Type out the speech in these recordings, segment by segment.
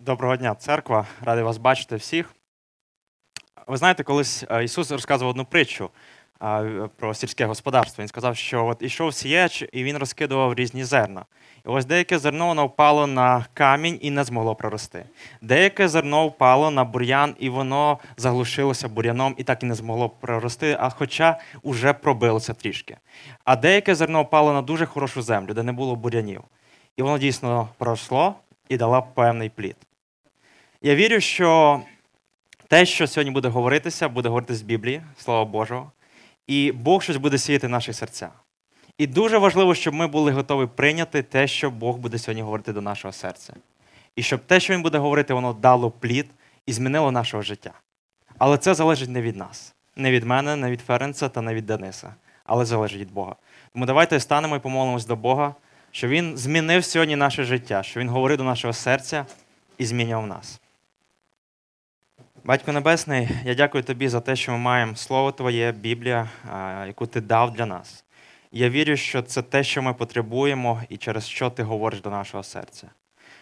Доброго дня, церква. Радий вас бачити всіх. Ви знаєте, колись е, Ісус розказував одну притчу про сільське господарство. Він сказав, що от ішов сіяч, і він розкидував різні зерна. І ось деяке зерно воно впало на камінь і не змогло прорости. Деяке зерно впало на бур'ян, і воно заглушилося бур'яном і так і не змогло прорости, а хоча вже пробилося трішки. А деяке зерно впало на дуже хорошу землю, де не було бур'янів. І воно дійсно проросло і дало певний плід. Я вірю, що те, що сьогодні буде говоритися, буде говорити з Біблії, Слава Божого, і Бог щось буде сіяти в наші серця. І дуже важливо, щоб ми були готові прийняти те, що Бог буде сьогодні говорити до нашого серця. І щоб те, що Він буде говорити, воно дало плід і змінило нашого життя. Але це залежить не від нас, не від мене, не від Ференца та не від Дениса, але залежить від Бога. Тому давайте станемо і помолимось до Бога, що Він змінив сьогодні наше життя, що Він говорив до нашого серця і змінював нас. Батько Небесний, я дякую тобі за те, що ми маємо Слово Твоє, Біблія, яку ти дав для нас. Я вірю, що це те, що ми потребуємо, і через що ти говориш до нашого серця.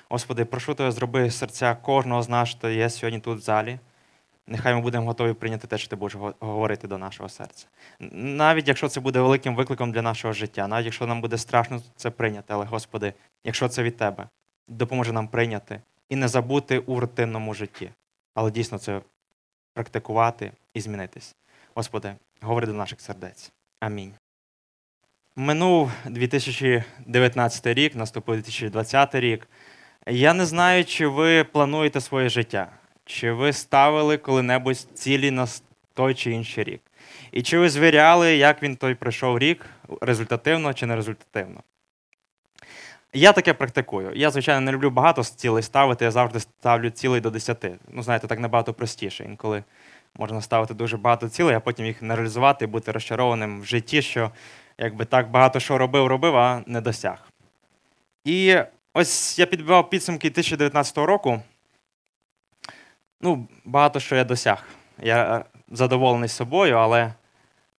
Господи, прошу тебе, зроби серця кожного з нас, хто є сьогодні тут в залі. Нехай ми будемо готові прийняти те, що ти будеш говорити до нашого серця. Навіть якщо це буде великим викликом для нашого життя, навіть якщо нам буде страшно це прийняти, але, Господи, якщо це від Тебе, допоможе нам прийняти і не забути у рутинному житті але дійсно це практикувати і змінитись. Господи, говори до наших сердець. Амінь. Минув 2019 рік, наступив 2020 рік. Я не знаю, чи ви плануєте своє життя, чи ви ставили коли-небудь цілі на той чи інший рік. І чи ви звіряли, як він той пройшов рік, результативно чи не результативно. Я таке практикую. Я, звичайно, не люблю багато цілей ставити, я завжди ставлю цілей до 10. Ну, знаєте, так набагато простіше. Інколи можна ставити дуже багато цілей, а потім їх не реалізувати і бути розчарованим в житті, що якби так багато що робив, робив, а не досяг. І ось я підбивав підсумки 2019 року. Ну, багато що я досяг. Я задоволений собою, але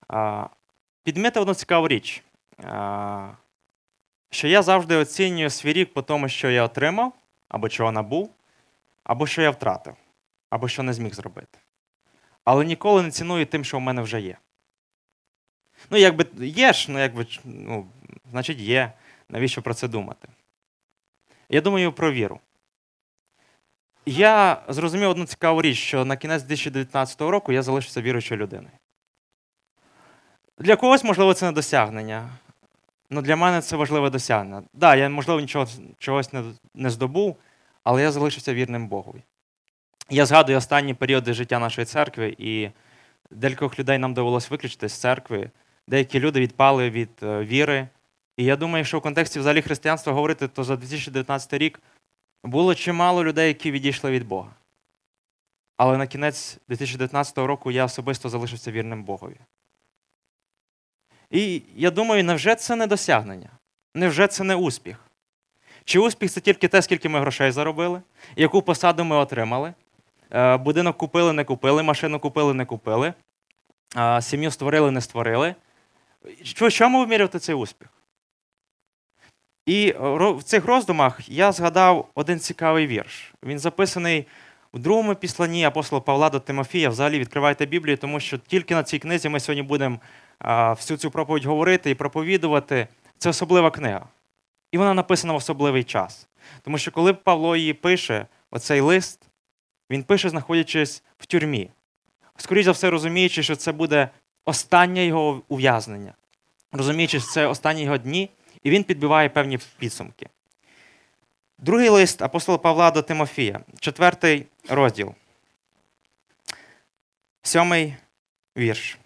а, підмітив одну цікаву річ. А, що я завжди оцінюю свій рік по тому, що я отримав, або чого набув, або що я втратив, або що не зміг зробити. Але ніколи не ціную тим, що в мене вже є. Ну, якби є ж, ну, якби, ну, значить, є. Навіщо про це думати? Я думаю про віру. Я зрозумів одну цікаву річ, що на кінець 2019 року я залишився віруючою людиною. Для когось, можливо, це не досягнення ну, для мене це важливе досягнення. Так, да, я, можливо, нічого чогось не, не здобув, але я залишився вірним Богові. Я згадую останні періоди життя нашої церкви, і декількох людей нам довелося виключити з церкви. Деякі люди відпали від е, віри. І я думаю, що в контексті взагалі християнства говорити, то за 2019 рік було чимало людей, які відійшли від Бога. Але на кінець 2019 року я особисто залишився вірним Богові. І я думаю, невже це не досягнення? Невже це не успіх? Чи успіх це тільки те, скільки ми грошей заробили, яку посаду ми отримали? Е, будинок купили, не купили, машину купили, не купили, сім'ю створили, не створили. В чому вимірювати цей успіх? І в цих роздумах я згадав один цікавий вірш. Він записаний у другому післанні апостола Павла до Тимофія. Взагалі відкривайте Біблію, тому що тільки на цій книзі ми сьогодні будемо всю цю проповідь говорити і проповідувати, це особлива книга. І вона написана в особливий час. Тому що коли Павло її пише, оцей лист, він пише, знаходячись в тюрмі. Скоріше за все, розуміючи, що це буде останнє його ув'язнення. Розуміючи, що це останні його дні, і він підбиває певні підсумки. Другий лист апостола Павла до Тимофія, четвертий розділ. Сьомий вірш.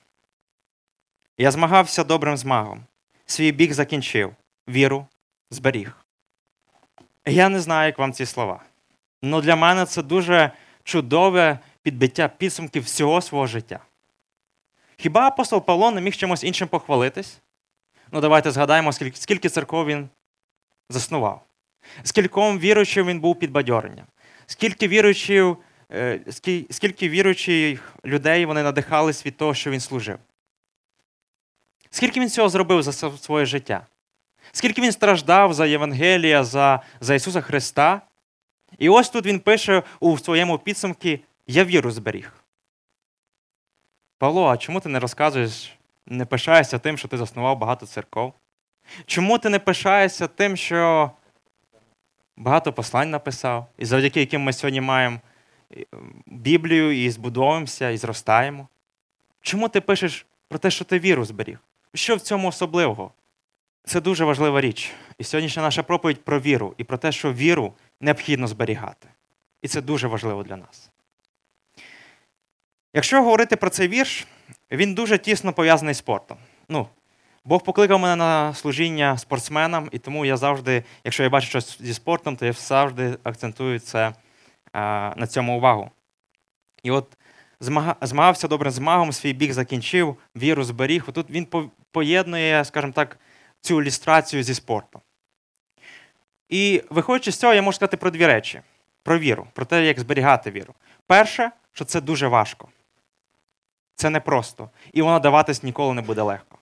Я змагався добрим змагом. Свій бік закінчив, віру зберіг. Я не знаю, як вам ці слова. Але для мене це дуже чудове підбиття підсумків всього свого життя. Хіба апостол Павло не міг чимось іншим похвалитись? Ну, давайте згадаємо, скільки, скільки церков він заснував, скільком віруючим він був підбадьоренням, скільки віруючих, е, скільки віруючих людей вони надихались від того, що він служив. Скільки він цього зробив за своє життя? Скільки він страждав за Євангелія, за, за Ісуса Христа? І ось тут він пише у своєму підсумку Я віру зберіг. Павло, а чому ти не розказуєш, не пишаєшся тим, що ти заснував багато церков? Чому ти не пишаєшся тим, що багато послань написав, і завдяки яким ми сьогодні маємо Біблію і збудовуємося, і зростаємо? Чому ти пишеш про те, що ти віру зберіг? Що в цьому особливого? Це дуже важлива річ. І сьогоднішня наша проповідь про віру і про те, що віру необхідно зберігати. І це дуже важливо для нас. Якщо говорити про цей вірш, він дуже тісно пов'язаний з спортом. Ну, Бог покликав мене на служіння спортсменам, і тому я завжди, якщо я бачу щось зі спортом, то я завжди акцентую це на цьому увагу. І от змагався добре з магом, свій бік закінчив, віру зберіг. Тут він поєднує, скажімо так, цю ілюстрацію зі спортом. І виходячи з цього, я можу сказати про дві речі: про віру, про те, як зберігати віру. Перше, що це дуже важко. Це непросто. І воно даватись ніколи не буде легко.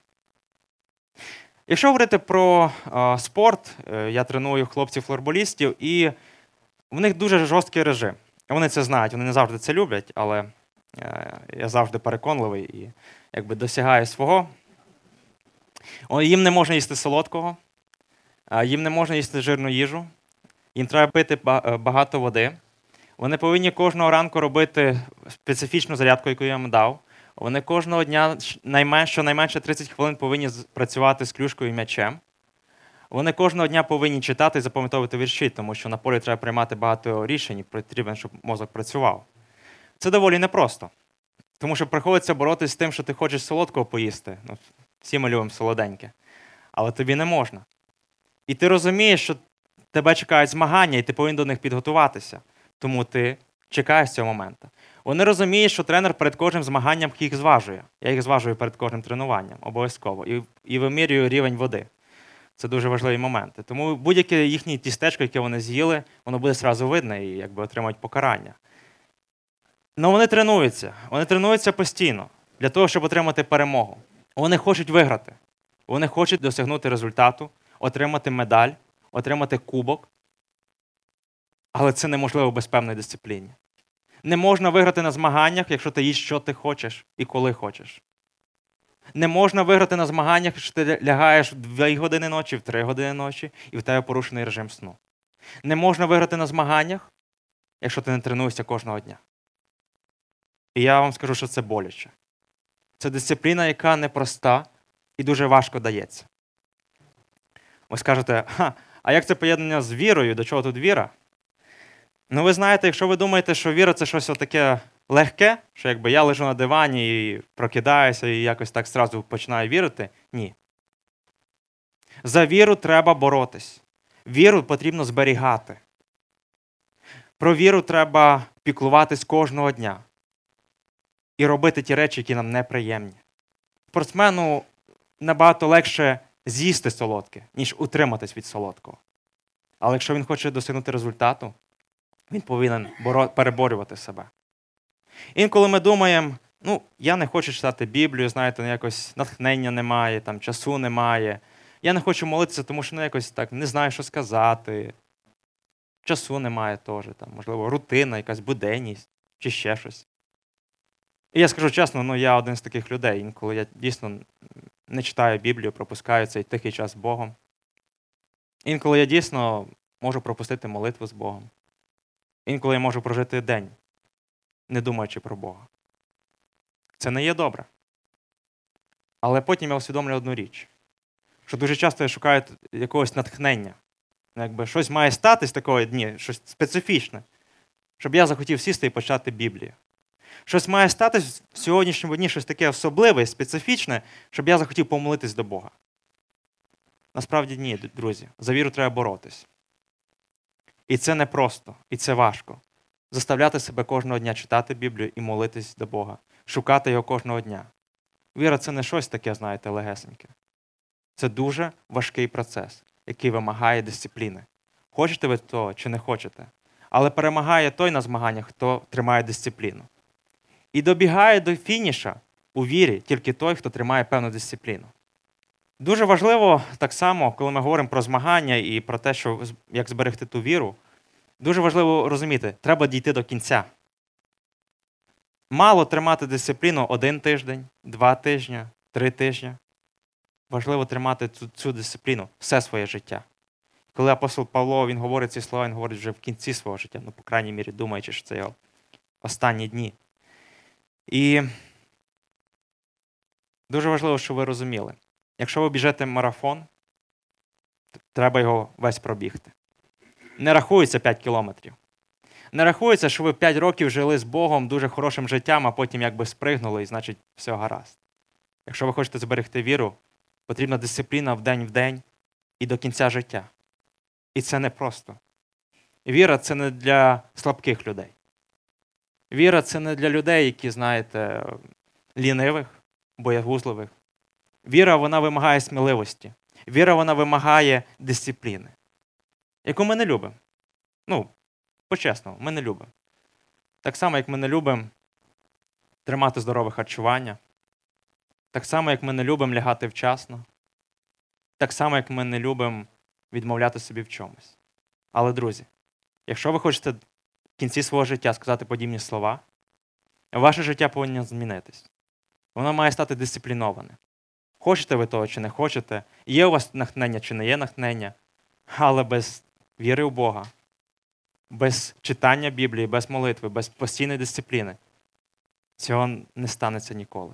Якщо говорити про е, спорт, е, я треную хлопців-флорболістів, і в них дуже жорсткий режим. Вони це знають, вони не завжди це люблять, але е, я завжди переконливий і якби досягаю свого. Їм не можна їсти солодкого, їм не можна їсти жирну їжу, їм треба пити багато води. Вони повинні кожного ранку робити специфічну зарядку, яку я їм дав. Вони кожного дня щонайменше 30 хвилин повинні працювати з клюшкою і м'ячем. Вони кожного дня повинні читати і запам'ятовувати вірші, тому що на полі треба приймати багато рішень, потрібно, щоб мозок працював. Це доволі непросто. Тому що приходиться боротися з тим, що ти хочеш солодкого поїсти. Ну, Всі ми любимо солоденьке. Але тобі не можна. І ти розумієш, що тебе чекають змагання, і ти повинен до них підготуватися. Тому ти чекаєш цього моменту. Вони розуміють, що тренер перед кожним змаганням їх зважує. Я їх зважую перед кожним тренуванням, обов'язково. І і вимірюю рівень води. Це дуже важливі моменти. Тому будь-яке їхнє тістечко, яке вони з'їли, воно буде зразу видне і якби отримують покарання. Ну вони тренуються. Вони тренуються постійно для того, щоб отримати перемогу. Вони хочуть виграти. Вони хочуть досягнути результату, отримати медаль, отримати кубок. Але це неможливо без певної дисципліни. Не можна виграти на змаганнях, якщо ти їсть, що ти хочеш і коли хочеш. Не можна виграти на змаганнях, якщо ти лягаєш в 2 години ночі, в 3 години ночі, і в тебе порушений режим сну. Не можна виграти на змаганнях, якщо ти не тренуєшся кожного дня. І я вам скажу, що це боляче. Це дисципліна, яка непроста і дуже важко дається. Ви скажете, Ха, а як це поєднання з вірою? До чого тут віра? Ну, ви знаєте, якщо ви думаєте, що віра це щось таке легке, що якби я лежу на дивані і прокидаюся і якось так зразу починаю вірити, ні. За віру треба боротись. Віру потрібно зберігати. Про віру треба піклуватись кожного дня і робити ті речі, які нам неприємні. Спортсмену набагато легше з'їсти солодке, ніж утриматись від солодкого. Але якщо він хоче досягнути результату, він повинен переборювати себе. Інколи ми думаємо, ну, я не хочу читати Біблію, знаєте, якось натхнення немає, там, часу немає. Я не хочу молитися, тому що ну, якось так не знаю, що сказати. Часу немає теж, там, можливо, рутина, якась буденність чи ще щось. І я скажу чесно, ну я один з таких людей. Інколи я дійсно не читаю Біблію, пропускаю цей тихий час з Богом. Інколи я дійсно можу пропустити молитву з Богом. Інколи я можу прожити день, не думаючи про Бога. Це не є добре. Але потім я усвідомлюю одну річ, що дуже часто я шукаю якогось натхнення. Ну, якби Щось має статись такого дні, щось специфічне, щоб я захотів сісти і почати Біблію. Щось має статись в сьогоднішньому дні щось таке особливе, специфічне, щоб я захотів помолитись до Бога. Насправді ні, друзі. За віру треба боротись. І це непросто, і це важко. Заставляти себе кожного дня читати Біблію і молитись до Бога, шукати його кожного дня. Віра це не щось таке, знаєте, легесеньке. Це дуже важкий процес, який вимагає дисципліни. Хочете ви того чи не хочете. Але перемагає той на змаганнях, хто тримає дисципліну. І добігає до фініша у вірі тільки той, хто тримає певну дисципліну. Дуже важливо так само, коли ми говоримо про змагання і про те, що як зберегти ту віру, Дуже важливо розуміти, треба дійти до кінця. Мало тримати дисципліну один тиждень, два тижні, три тижні. Важливо тримати цю, цю дисципліну все своє життя. Коли апостол Павло він говорить ці слова, він говорить вже в кінці свого життя, ну, по крайній мірі, думаючи, що це його останні дні. І дуже важливо, щоб ви розуміли, якщо ви біжете марафон, треба його весь пробігти. Не рахується 5 кілометрів. Не рахується, що ви 5 років жили з Богом дуже хорошим життям, а потім якби спригнули, і значить все гаразд. Якщо ви хочете зберегти віру, потрібна дисципліна в день в день і до кінця життя. І це не просто. Віра це не для слабких людей. Віра це не для людей, які, знаєте, лінивих, боягузливих. Віра вона вимагає сміливості. Віра вона вимагає дисципліни, яку ми не любимо. Ну, по-чесному, ми не любимо. Так само, як ми не любимо тримати здорове харчування, так само, як ми не любимо лягати вчасно, так само, як ми не любимо відмовляти собі в чомусь. Але, друзі, якщо ви хочете в кінці свого життя сказати подібні слова, ваше життя повинно змінитись. Воно має стати дисципліноване. Хочете ви того чи не хочете, є у вас натхнення чи не є натхнення, але без віри в Бога, без читання Біблії, без молитви, без постійної дисципліни цього не станеться ніколи.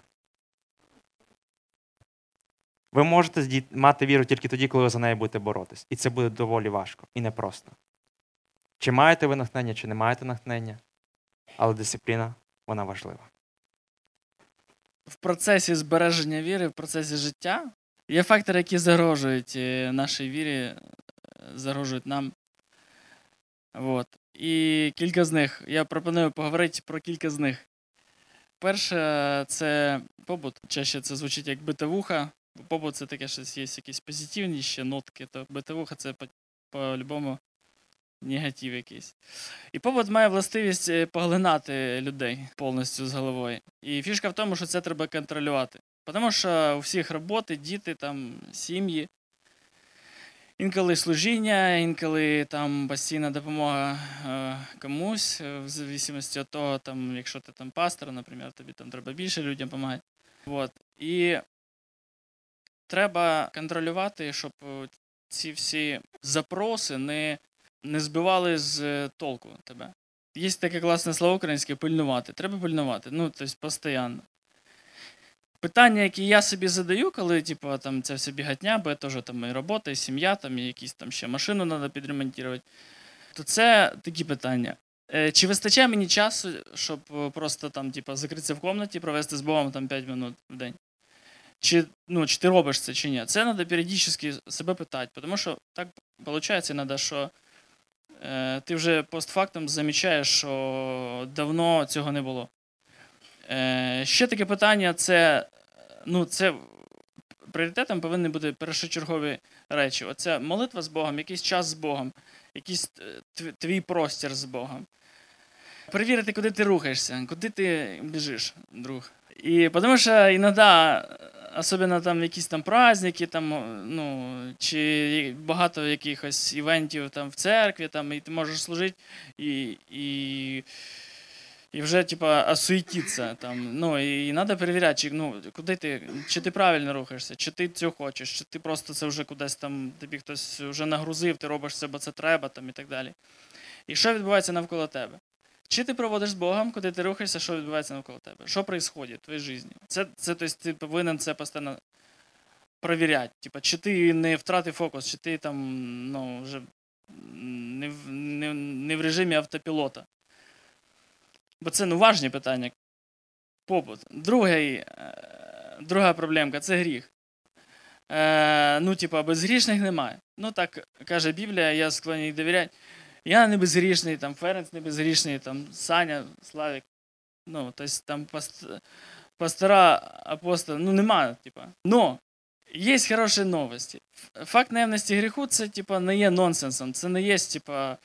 Ви можете мати віру тільки тоді, коли ви за нею будете боротись. І це буде доволі важко і непросто. Чи маєте ви натхнення, чи не маєте натхнення, але дисципліна вона важлива. В процесі збереження віри, в процесі життя є фактори, які загрожують е, нашій вірі, е, загрожують нам. От. І кілька з них. Я пропоную поговорити про кілька з них. Перше, це побут. Чаще це звучить як битовуха. Побут це таке щось є якісь позитивні ще нотки, то битовуха це по-любому негатив якийсь. І побут має властивість е, поглинати людей повністю з головою. І фішка в тому, що це треба контролювати. Тому що у всіх роботи, діти, там, сім'ї. Інколи служіння, інколи там постійна допомога е, комусь, е, в зависимості від того, там, якщо ти там пастор, наприклад, тобі там треба більше людям допомагати. Вот. І треба контролювати, щоб ці всі запроси не не збивали з е, толку тебе. Є таке класне слово українське пильнувати. Треба пильнувати. Ну, тобто постійно. Питання, які я собі задаю, коли типу, там, це все бігатня, бо я теж там і робота, і сім'я, там, і якісь там ще машину треба підремонтувати, то це такі питання. Е, чи вистачає мені часу, щоб е, просто там, типу, закритися в кімнаті, провести з Богом там 5 минут в день? Чи ну, чи ти робиш це, чи ні? Це треба періодично себе питати, тому що так виходить, іноді, що ти вже постфактом замічаєш, що давно цього не було. Е, Ще таке питання: це ну, це пріоритетом повинні бути першочергові речі. Оце молитва з Богом, якийсь час з Богом, якийсь е, твій простір з Богом. Перевірити, куди ти рухаєшся, куди ти біжиш, друг. І тому що іноді, особливо там якісь там праздники, там, ну, чи багато якихось івентів там в церкві, там, і ти можеш служити, і і, і вже типа, осуетиться. Там, ну, І треба перевіряти, чи, ну, куди ти, чи ти правильно рухаєшся, чи ти цього хочеш, чи ти просто це вже кудись там, тобі хтось вже нагрузив, ти робиш це, бо це треба там, і так далі. І що відбувається навколо тебе? Чи ти проводиш з Богом, куди ти рухаєшся, що відбувається навколо тебе? Що відбувається в твоїй житті? Це, це тобто, ти повинен це постійно перевіряти. Типа, чи ти не втратив фокус, чи ти там ну, вже не не, не в режимі автопілота. Бо це ну, важні питання. Побут. Другий, е, друга проблемка це гріх. Е, Ну, типа, безгрішних немає. Ну, так каже Біблія, я склонний довіряти. Я не безгрішний, там Ференц не безгрішний, там Саня, Славік. Ну, тобто там паст... пастора, апостола, ну немає, типа. Но є хороші новості. Факт наявності гріху це типа, не є нонсенсом, це не є типа,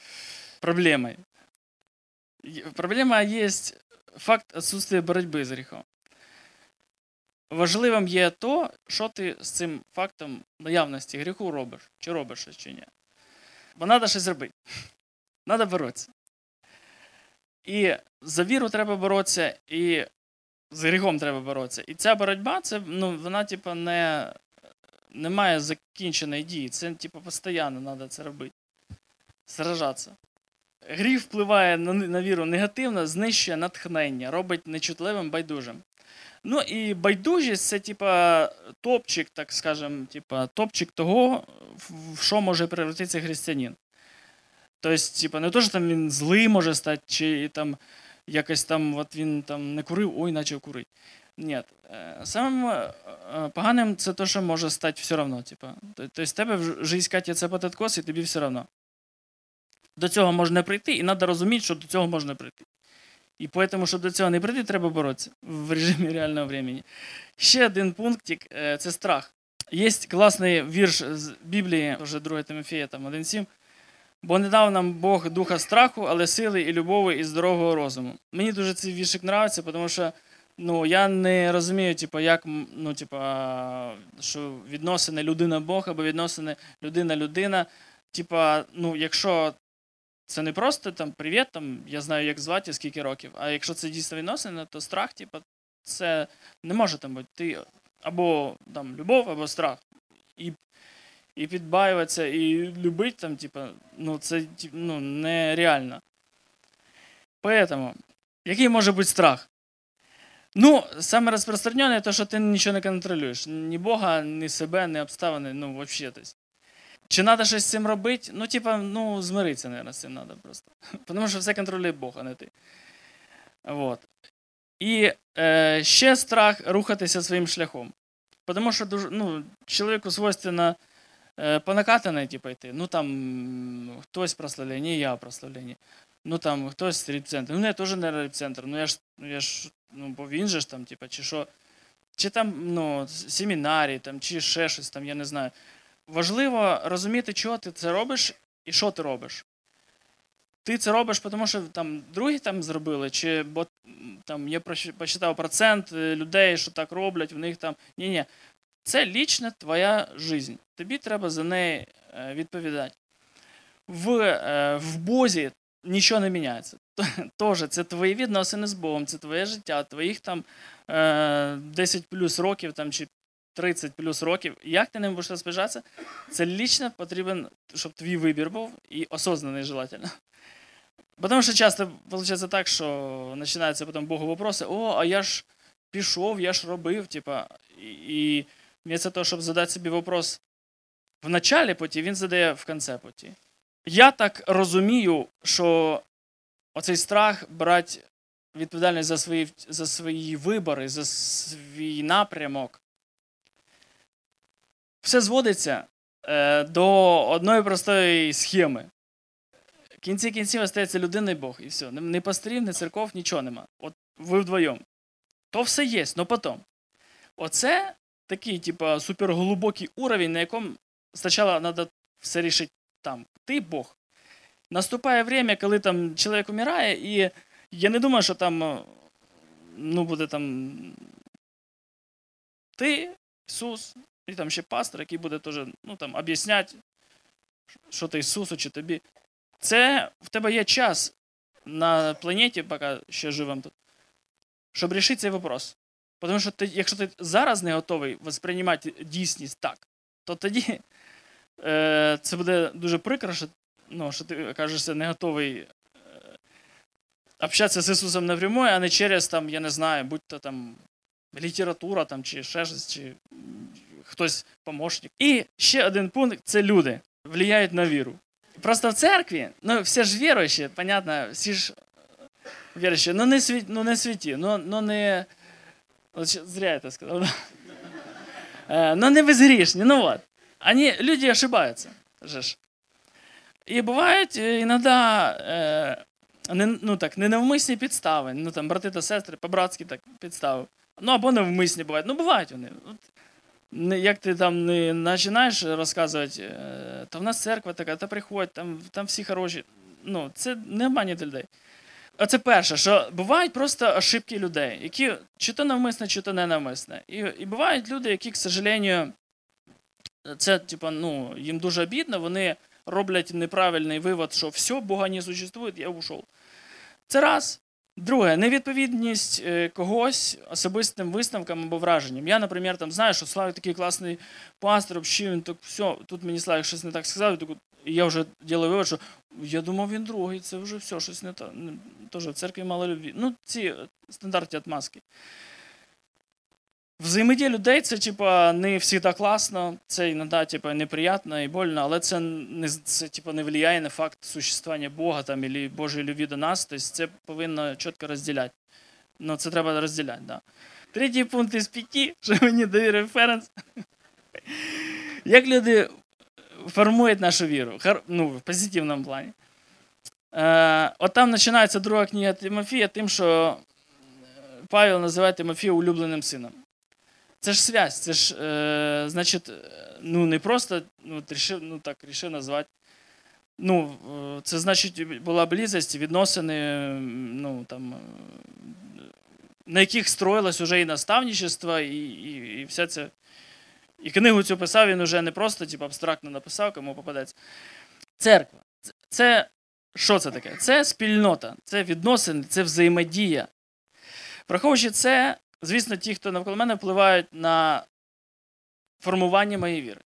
проблемою. Проблема є факт відсутствия боротьби з гріхом. Важливим є то, що ти з цим фактом наявності гріху робиш, чи робиш чи ні. Бо треба щось зробити. Треба боротися. І за віру треба боротися, і з гріхом треба боротися. І ця боротьба, це, ну, вона, типу, не, не має закінченої дії. Це, типу, постійно треба це робити. Сражатися. Гріх впливає на, на віру негативно, знищує натхнення, робить нечутливим байдужим. Ну і байдужість це, типа, топчик, так скажем, типа, топчик того, в що може превратитися християнин. Тобто, типа, не то, що там він злий може стати, чи там якось там от він там не курив, ой, почав курити. Ні. Самим е, поганим це те, що може стати все одно. Типа. Тобто, тебе в житті катяться по откос, і тобі все одно. До цього можна прийти, і треба розуміти, що до цього можна прийти. І тому, щоб до цього не прийти, треба боротися в режимі реального времени. Ще один пунктик е, це страх. Є класний вірш з Біблії, вже 2 Тимофія, там 1.7. Бо не дав нам Бог духа страху, але сили і любові, і здорового розуму. Мені дуже цей віршик подобається, тому що ну, я не розумію, типу, як ну, типу, що відносини людина-Бог або відносини людина-людина. Типа, ну, якщо це не просто там привіт, там, я знаю, як звати, скільки років, а якщо це дійсно відносини, то страх, типу, це не може там бути. Ти або там любов, або страх. І і підбаюватися, і любити там, типа, ну, це ну, нереально. Поэтому, який може бути страх? Ну, саме розпространене, то, що ти нічого не контролюєш. Ні Бога, ні себе, ні обставини, ну, взагалі. Чи треба щось з цим робити? Ну, типа, ну, змиритися, мабуть, з цим треба просто. Тому що все контролює Бог, а не ти. Вот. І е, ще страх рухатися своїм шляхом. Тому що дуже, ну, чоловіку свойственно по накатаній типу, йти. Ну там хтось прославлення, я прославлення. Ну там хтось репцентр. Ну, я теж не репцентр. Ну я ж, я ж, ну, бо він же ж там, типу, чи що. Чи там ну, семінарі, там, чи ще щось там, я не знаю. Важливо розуміти, чого ти це робиш і що ти робиш. Ти це робиш, тому що там другі там зробили, чи бо там я почитав процент е, людей, що так роблять, в них там. Ні-ні. Це лічна твоя життя. Тобі треба за неї е, відповідати. В е, в Бозі нічого не міняється. Тож, це твої відносини з Богом, це твоє життя, твоїх там 10 плюс років там, чи 30 плюс років. Як ти ним будеш розпоряджатися? Це лічно потрібен, щоб твій вибір був і осознаний желательно. Потому що часто виходить так, що починаються потім Богу вопроси: о, а я ж пішов, я ж робив, типа, і вместо того, щоб задати собі вопрос в началі путі, він задає в кінці путі. Я так розумію, що оцей страх брати відповідальність за свої за свої вибори, за свій напрямок, все зводиться е, до одної простої схеми В кінці кінців остається людина і Бог, і все. Ні пасторів, ні церков, нічого нема. От ви вдвоєм. То все є, але потім. Оце такий, типа, суперглибокий уровень, на якому спочатку треба все рішити там. Ти Бог. Наступає время, коли там чоловік умирає, і я не думаю, що там ну, буде там ти, Ісус, і там ще пастор, який буде теж ну, там, об'ясняти, що ти Ісусу чи тобі. Це в тебе є час на планеті, поки ще живемо тут, щоб рішити цей вопрос. Тому що ти, якщо ти зараз не готовий восприймати дійсність так, то тоді е, це буде дуже прикро, що, ну, що ти окажешся не готовий е, общатися з Ісусом напряму, а не через, там, я не знаю, будь-то там література там, чи ще щось, чи хтось помощник. І ще один пункт це люди влияють на віру. Просто в церкві, ну, все ж віруючі, понятно, всі ж віруючі, ну не світі, ну не світі, ну, ну не. Зря я это сказал. Э, но не безгрешні, ну вот. Они, люди ошибаются. І бувають іноді не, ну, так, ненавмисні підстави. Ну там брати та сестри, по-братськи так підстави. Ну або навмисні бувають. Ну, бувають вони. От, як ти там не починаєш розказувати, е, то в нас церква така, та приходь, там там всі хороші. Ну, Це не обманює людей. Оце перше, що бувають просто ошибки людей, які чи то навмисне, чи то не навмисне. І і бувають люди, які, к сожалению, це, типу, ну, їм дуже обідно, вони роблять неправильний вивод, що все, Бога не существує, я ушов. Це раз. Друге, невідповідність е, когось особистим висновкам або враженням. Я, наприклад, там знаю, що Славик такий класний пастор, взагалі, він так все, тут мені Славик щось не так сказав, і я вже ділаю вивод, що я думав, він другий, це вже все, щось не так. Теж в церкві мало любві. Ну, ці стандартні отмазки. Взаємодія людей це, типа, не завжди класно, це іноді, типа, неприємно і больно, але це не це, типа, не впливає на факт существування Бога там, або Божої любві до нас. Тобто це повинно чітко розділяти. Ну, це треба розділяти, да. Третій пункт із п'яти, що мені довірив Ференс. Як люди формують нашу віру? Ну, в позитивному плані. Е, От там починається друга книга Тимофія, тим, що Павел називає Тимофія улюбленим сином. Це ж связь, це ж, е, значить, ну не просто ну, рішив, ну так, рішив назвати. Ну, е, це значить, була близость, відносини, ну там, на яких строїлось уже і наставничество, і і, і вся ця. І книгу цю писав він уже не просто типу, абстрактно написав, кому попадеться. Церква. Це що це таке? Це спільнота, це відносини, це взаємодія. Враховуючи це, звісно, ті, хто навколо мене впливають на формування моєї віри.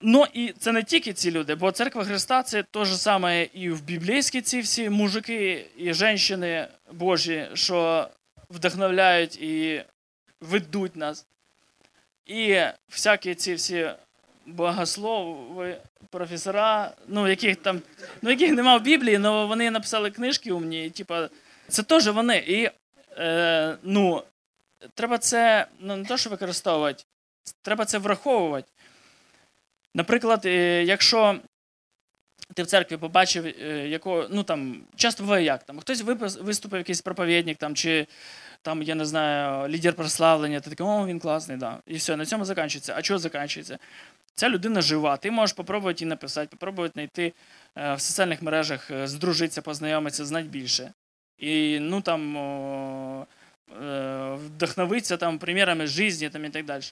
Ну і це не тільки ці люди, бо церква Христа це те ж саме і в біблійські ці всі мужики і жінки Божі, що вдохновляють і ведуть нас. І всякі ці всі богослови, професора, ну, яких там, ну, яких нема в Біблії, але вони написали книжки умні, і, типа, це теж вони. І е, ну, треба це ну, не то, що використовувати, треба це враховувати. Наприклад, е, якщо ти в церкві побачив, е, якого, ну там, часто буває як там, хтось виступив якийсь проповідник, там, чи там, я не знаю, лідер прославлення, ти такий, о, він класний, да. І все, на цьому закінчується. А чого закінчується? Ця людина жива. Ти можеш спробувати її написати, спробувати знайти в соціальних мережах, здружитися, познайомитися, знати більше і ну там е, вдохновитися там примірами житті там, і так далі.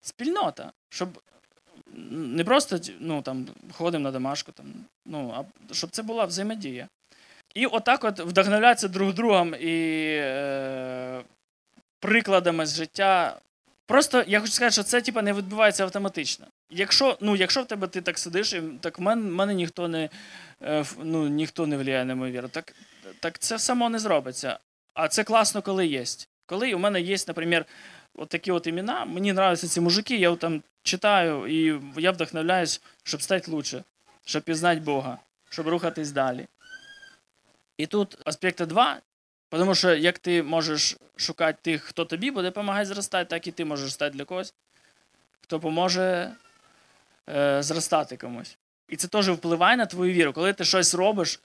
Спільнота, щоб не просто ну, там, ходимо на домашку, там, ну, а щоб це була взаємодія. І отак от вдохновлятися друг другом і е, прикладами з життя. Просто я хочу сказати, що це типу, не відбувається автоматично. Якщо ну, якщо в тебе ти так сидиш, так в мене, мене ніхто не е, ну, ніхто не впливає на мою віру. Так так це само не зробиться. А це класно, коли є. Коли у мене є, наприклад, от такі от імена, мені подобаються ці мужики, я там читаю і я вдохновляюсь, щоб стати лучше, щоб пізнати Бога, щоб рухатись далі. І тут аспекти два, тому що як ти можеш шукати тих, хто тобі буде допомагати зростати, так і ти можеш стати для когось, хто поможе е, зростати комусь. І це теж впливає на твою віру. Коли ти щось робиш,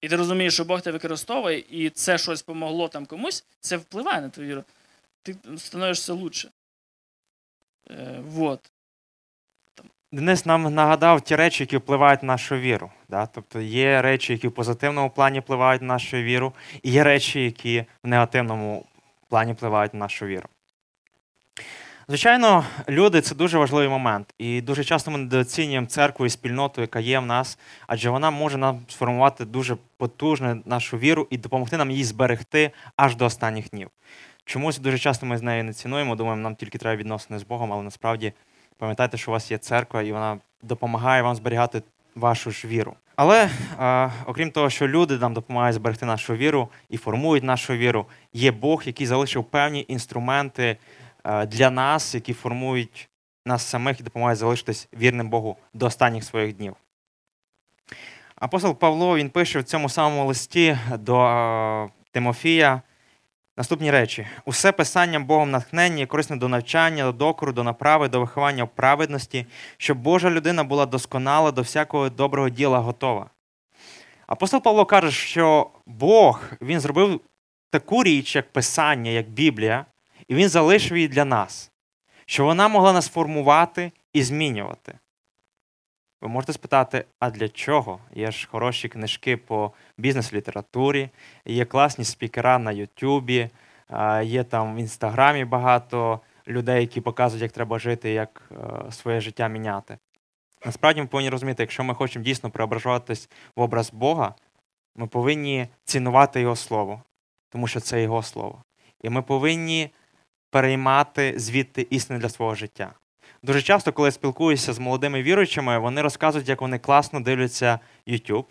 і ти розумієш, що Бог тебе використовує, і це щось помогло там комусь, це впливає на твою віру. Ти становишся лучше. Е, вот. Денис нам нагадав ті речі, які впливають на нашу віру. Да? Тобто є речі, які в позитивному плані впливають на нашу віру, і є речі, які в негативному плані впливають на нашу віру. Звичайно, люди це дуже важливий момент. І дуже часто ми недооцінюємо церкву і спільноту, яка є в нас, адже вона може нам сформувати дуже потужну нашу віру і допомогти нам її зберегти аж до останніх днів. Чомусь дуже часто ми з нею не цінуємо, думаємо, нам тільки треба відносини з Богом, але насправді пам'ятайте, що у вас є церква, і вона допомагає вам зберігати вашу ж віру. Але а, окрім того, що люди нам допомагають зберегти нашу віру і формують нашу віру, є Бог, який залишив певні інструменти. Е, для нас, які формують нас самих і допомагають залишитись вірним Богу до останніх своїх днів. Апостол Павло він пише в цьому самому листі до е, Тимофія наступні речі: усе писання Богом натхнення, корисне до навчання, до докору, до направи, до виховання в праведності, щоб Божа людина була досконала до всякого доброго діла готова. Апостол Павло каже, що Бог він зробив таку річ, як Писання, як Біблія, і він залишив її для нас, щоб вона могла нас формувати і змінювати. Ви можете спитати, а для чого? Є ж хороші книжки по бізнес-літературі, є класні спікера на Ютубі, є там в Інстаграмі багато людей, які показують, як треба жити, як е, своє життя міняти. Насправді ми повинні розуміти, якщо ми хочемо дійсно преображуватись в образ Бога, ми повинні цінувати Його Слово, тому що це Його Слово. І ми повинні переймати звідти істини для свого життя. Дуже часто, коли я спілкуюся з молодими віруючими, вони розказують, як вони класно дивляться YouTube,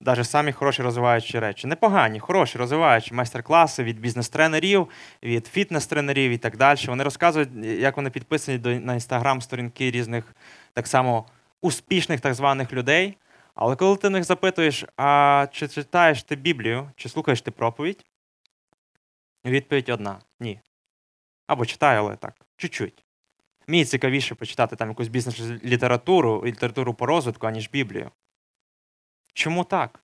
навіть самі хороші розвиваючі речі. Непогані, хороші розвиваючі майстер-класи від бізнес-тренерів, від фітнес-тренерів і так далі. Вони розказують, як вони підписані на інстаграм-сторінки різних так само успішних так званих людей. Але коли ти них запитуєш, а чи читаєш ти Біблію, чи слухаєш ти проповідь? Відповідь одна ні. Або читаю, але так, чуть-чуть. Мені цікавіше почитати там якусь бізнес-літературу, літературу по розвитку, аніж Біблію. Чому так?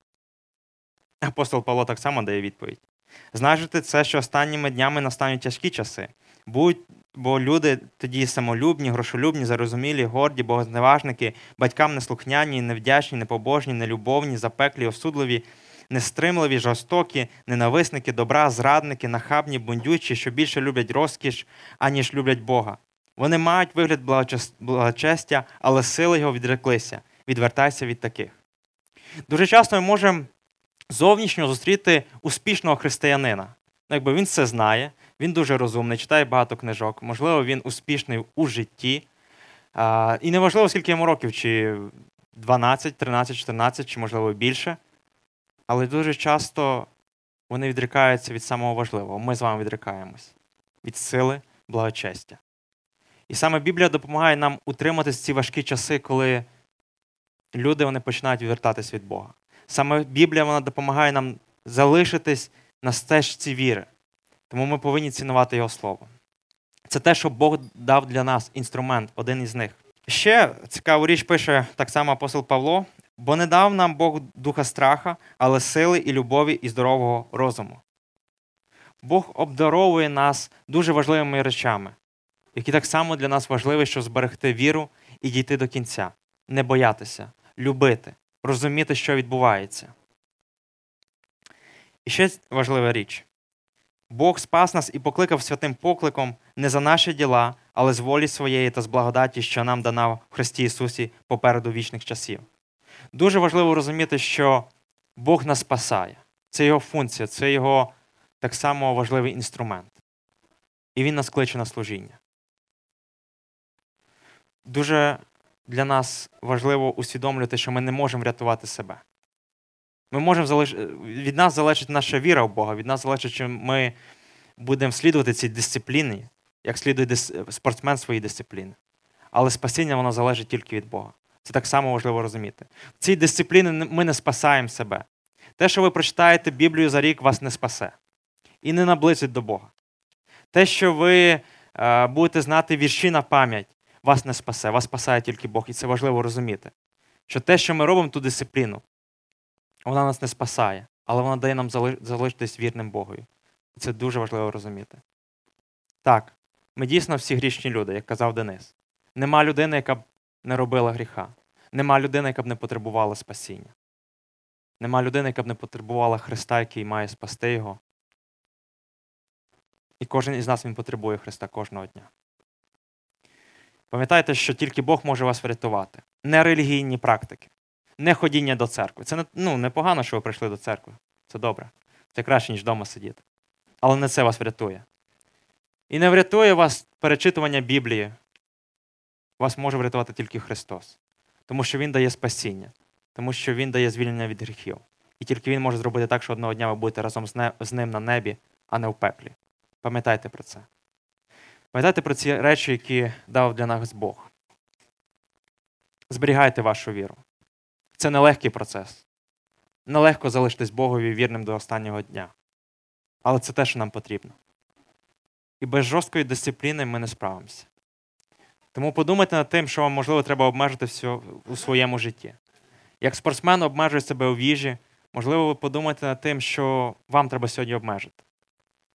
Апостол Павло так само дає відповідь. Знаєте, це, що останніми днями настануть тяжкі часи. Будь, бо люди тоді самолюбні, грошолюбні, зарозумілі, горді, богозневажники, батькам неслухняні, невдячні, непобожні, нелюбовні, запеклі, осудливі, нестримливі, жорстокі, ненависники, добра, зрадники, нахабні, бундючі, що більше люблять розкіш, аніж люблять Бога. Вони мають вигляд благочестя, але сили його відреклися. Відвертайся від таких. Дуже часто ми можемо зовнішньо зустріти успішного християнина. Ну, якби Він все знає, він дуже розумний, читає багато книжок, можливо, він успішний у житті. А, І неважливо, скільки йому років, чи 12, 13, 14, чи, можливо, більше. Але дуже часто вони відрікаються від самого важливого. Ми з вами відрікаємось від сили благочестя. І саме Біблія допомагає нам утриматися ці важкі часи, коли люди вони починають відвертатись від Бога. Саме Біблія вона допомагає нам залишитись на стежці віри. Тому ми повинні цінувати Його Слово. Це те, що Бог дав для нас інструмент, один із них. Ще цікаву річ пише так само апостол Павло, бо не дав нам Бог духа страха, але сили і любові і здорового розуму. Бог обдаровує нас дуже важливими речами, які так само для нас важливі, щоб зберегти віру і дійти до кінця, не боятися, любити, розуміти, що відбувається. І ще важлива річ. Бог спас нас і покликав святим покликом не за наші діла, але з волі своєї та з благодаті, що нам дана в Христі Ісусі попереду вічних часів. Дуже важливо розуміти, що Бог нас спасає. Це Його функція, це Його так само важливий інструмент. І Він нас кличе на служіння. Дуже для нас важливо усвідомлювати, що ми не можемо врятувати себе. Ми можемо залиш... Від нас залежить наша віра в Бога, від нас залежить, чи ми будемо слідувати цій дисципліні, як слідує дис... спортсмен своїй дисципліни. Але спасіння воно залежить тільки від Бога. Це так само важливо розуміти. В цій дисципліні ми не спасаємо себе. Те, що ви прочитаєте Біблію за рік, вас не спасе. І не наблизить до Бога. Те, що ви е, будете знати вірші на пам'ять, вас не спасе. Вас спасає тільки Бог. І це важливо розуміти. Що те, що ми робимо ту дисципліну, вона нас не спасає, але вона дає нам залишитись вірним Богою. І це дуже важливо розуміти. Так, ми дійсно всі грішні люди, як казав Денис. Нема людини, яка б не робила гріха. Нема людини, яка б не потребувала спасіння. Нема людини, яка б не потребувала Христа, який має спасти Його. І кожен із нас він потребує Христа кожного дня. Пам'ятайте, що тільки Бог може вас врятувати. Не релігійні практики, не ходіння до церкви. Це ну, непогано, що ви прийшли до церкви. Це добре. Це краще, ніж вдома сидіти. Але не це вас врятує. І не врятує вас перечитування Біблії. Вас може врятувати тільки Христос. Тому що Він дає спасіння, тому що Він дає звільнення від гріхів. І тільки Він може зробити так, що одного дня ви будете разом з ним на небі, а не в пеклі. Пам'ятайте про це. Пам'ятайте про ці речі, які дав для нас Бог. Зберігайте вашу віру. Це нелегкий процес. Нелегко залишитись Богові вірним до останнього дня. Але це те, що нам потрібно. І без жорсткої дисципліни ми не справимося. Тому подумайте над тим, що вам, можливо, треба обмежити у своєму житті. Як спортсмен обмежує себе у їжі, можливо, ви подумаєте над тим, що вам треба сьогодні обмежити.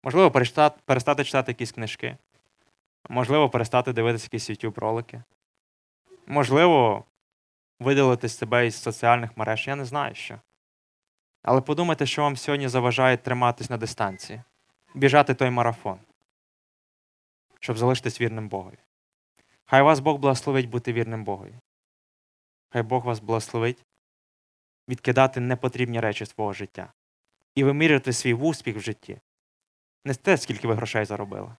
Можливо, перестати читати якісь книжки. Можливо, перестати дивитися якісь YouTube ролики. Можливо, видалити себе із соціальних мереж. Я не знаю що. Але подумайте, що вам сьогодні заважає триматись на дистанції, біжати той марафон, щоб залишитись вірним Богові. Хай вас Бог благословить бути вірним Богові. Хай Бог вас благословить відкидати непотрібні речі свого життя і вимірювати свій успіх в житті. Не те, скільки ви грошей заробили,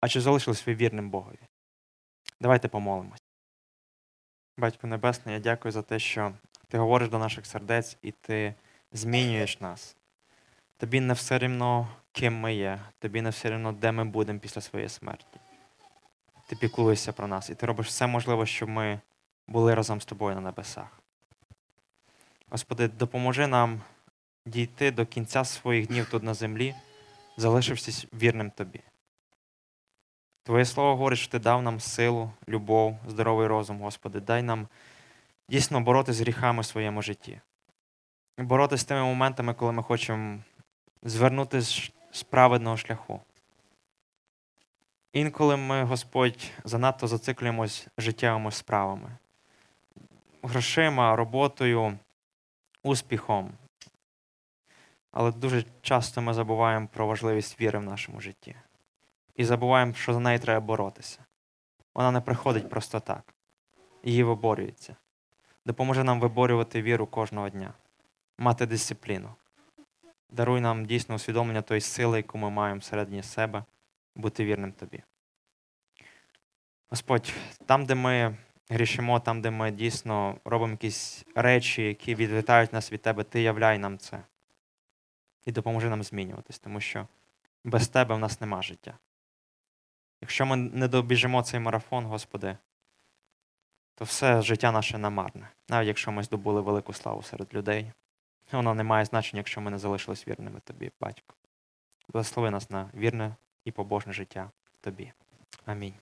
а чи залишились ви вірним Богові. Давайте помолимось. Батько Небесний, я дякую за те, що ти говориш до наших сердець і ти змінюєш нас. Тобі не все рівно, ким ми є, тобі не все рівно, де ми будемо після своєї смерті. Ти піклуєшся про нас, і ти робиш все можливе, щоб ми були разом з тобою на небесах. Господи, допоможи нам дійти до кінця своїх днів тут на землі, залишившись вірним Тобі. Твоє слово говорить, що ти дав нам силу, любов, здоровий розум, Господи. Дай нам дійсно боротися з гріхами в своєму житті. Боротися з тими моментами, коли ми хочемо звернути з праведного шляху. Інколи ми, Господь, занадто зациклюємось життєвими справами, грошима, роботою, успіхом. Але дуже часто ми забуваємо про важливість віри в нашому житті. І забуваємо, що за неї треба боротися. Вона не приходить просто так. Її виборюється. Допоможе нам виборювати віру кожного дня, мати дисципліну. Даруй нам дійсно усвідомлення тої сили, яку ми маємо всередині себе, бути вірним тобі. Господь, там, де ми грішимо, там, де ми дійсно робимо якісь речі, які відлітають нас від тебе, ти являй нам це. І допоможи нам змінюватись, тому що без тебе в нас нема життя. Якщо ми не добіжимо цей марафон, Господи, то все життя наше намарне, навіть якщо ми здобули велику славу серед людей. Воно не має значення, якщо ми не залишились вірними тобі, батько. Благослови нас на вірне і побожне життя тобі. Амінь.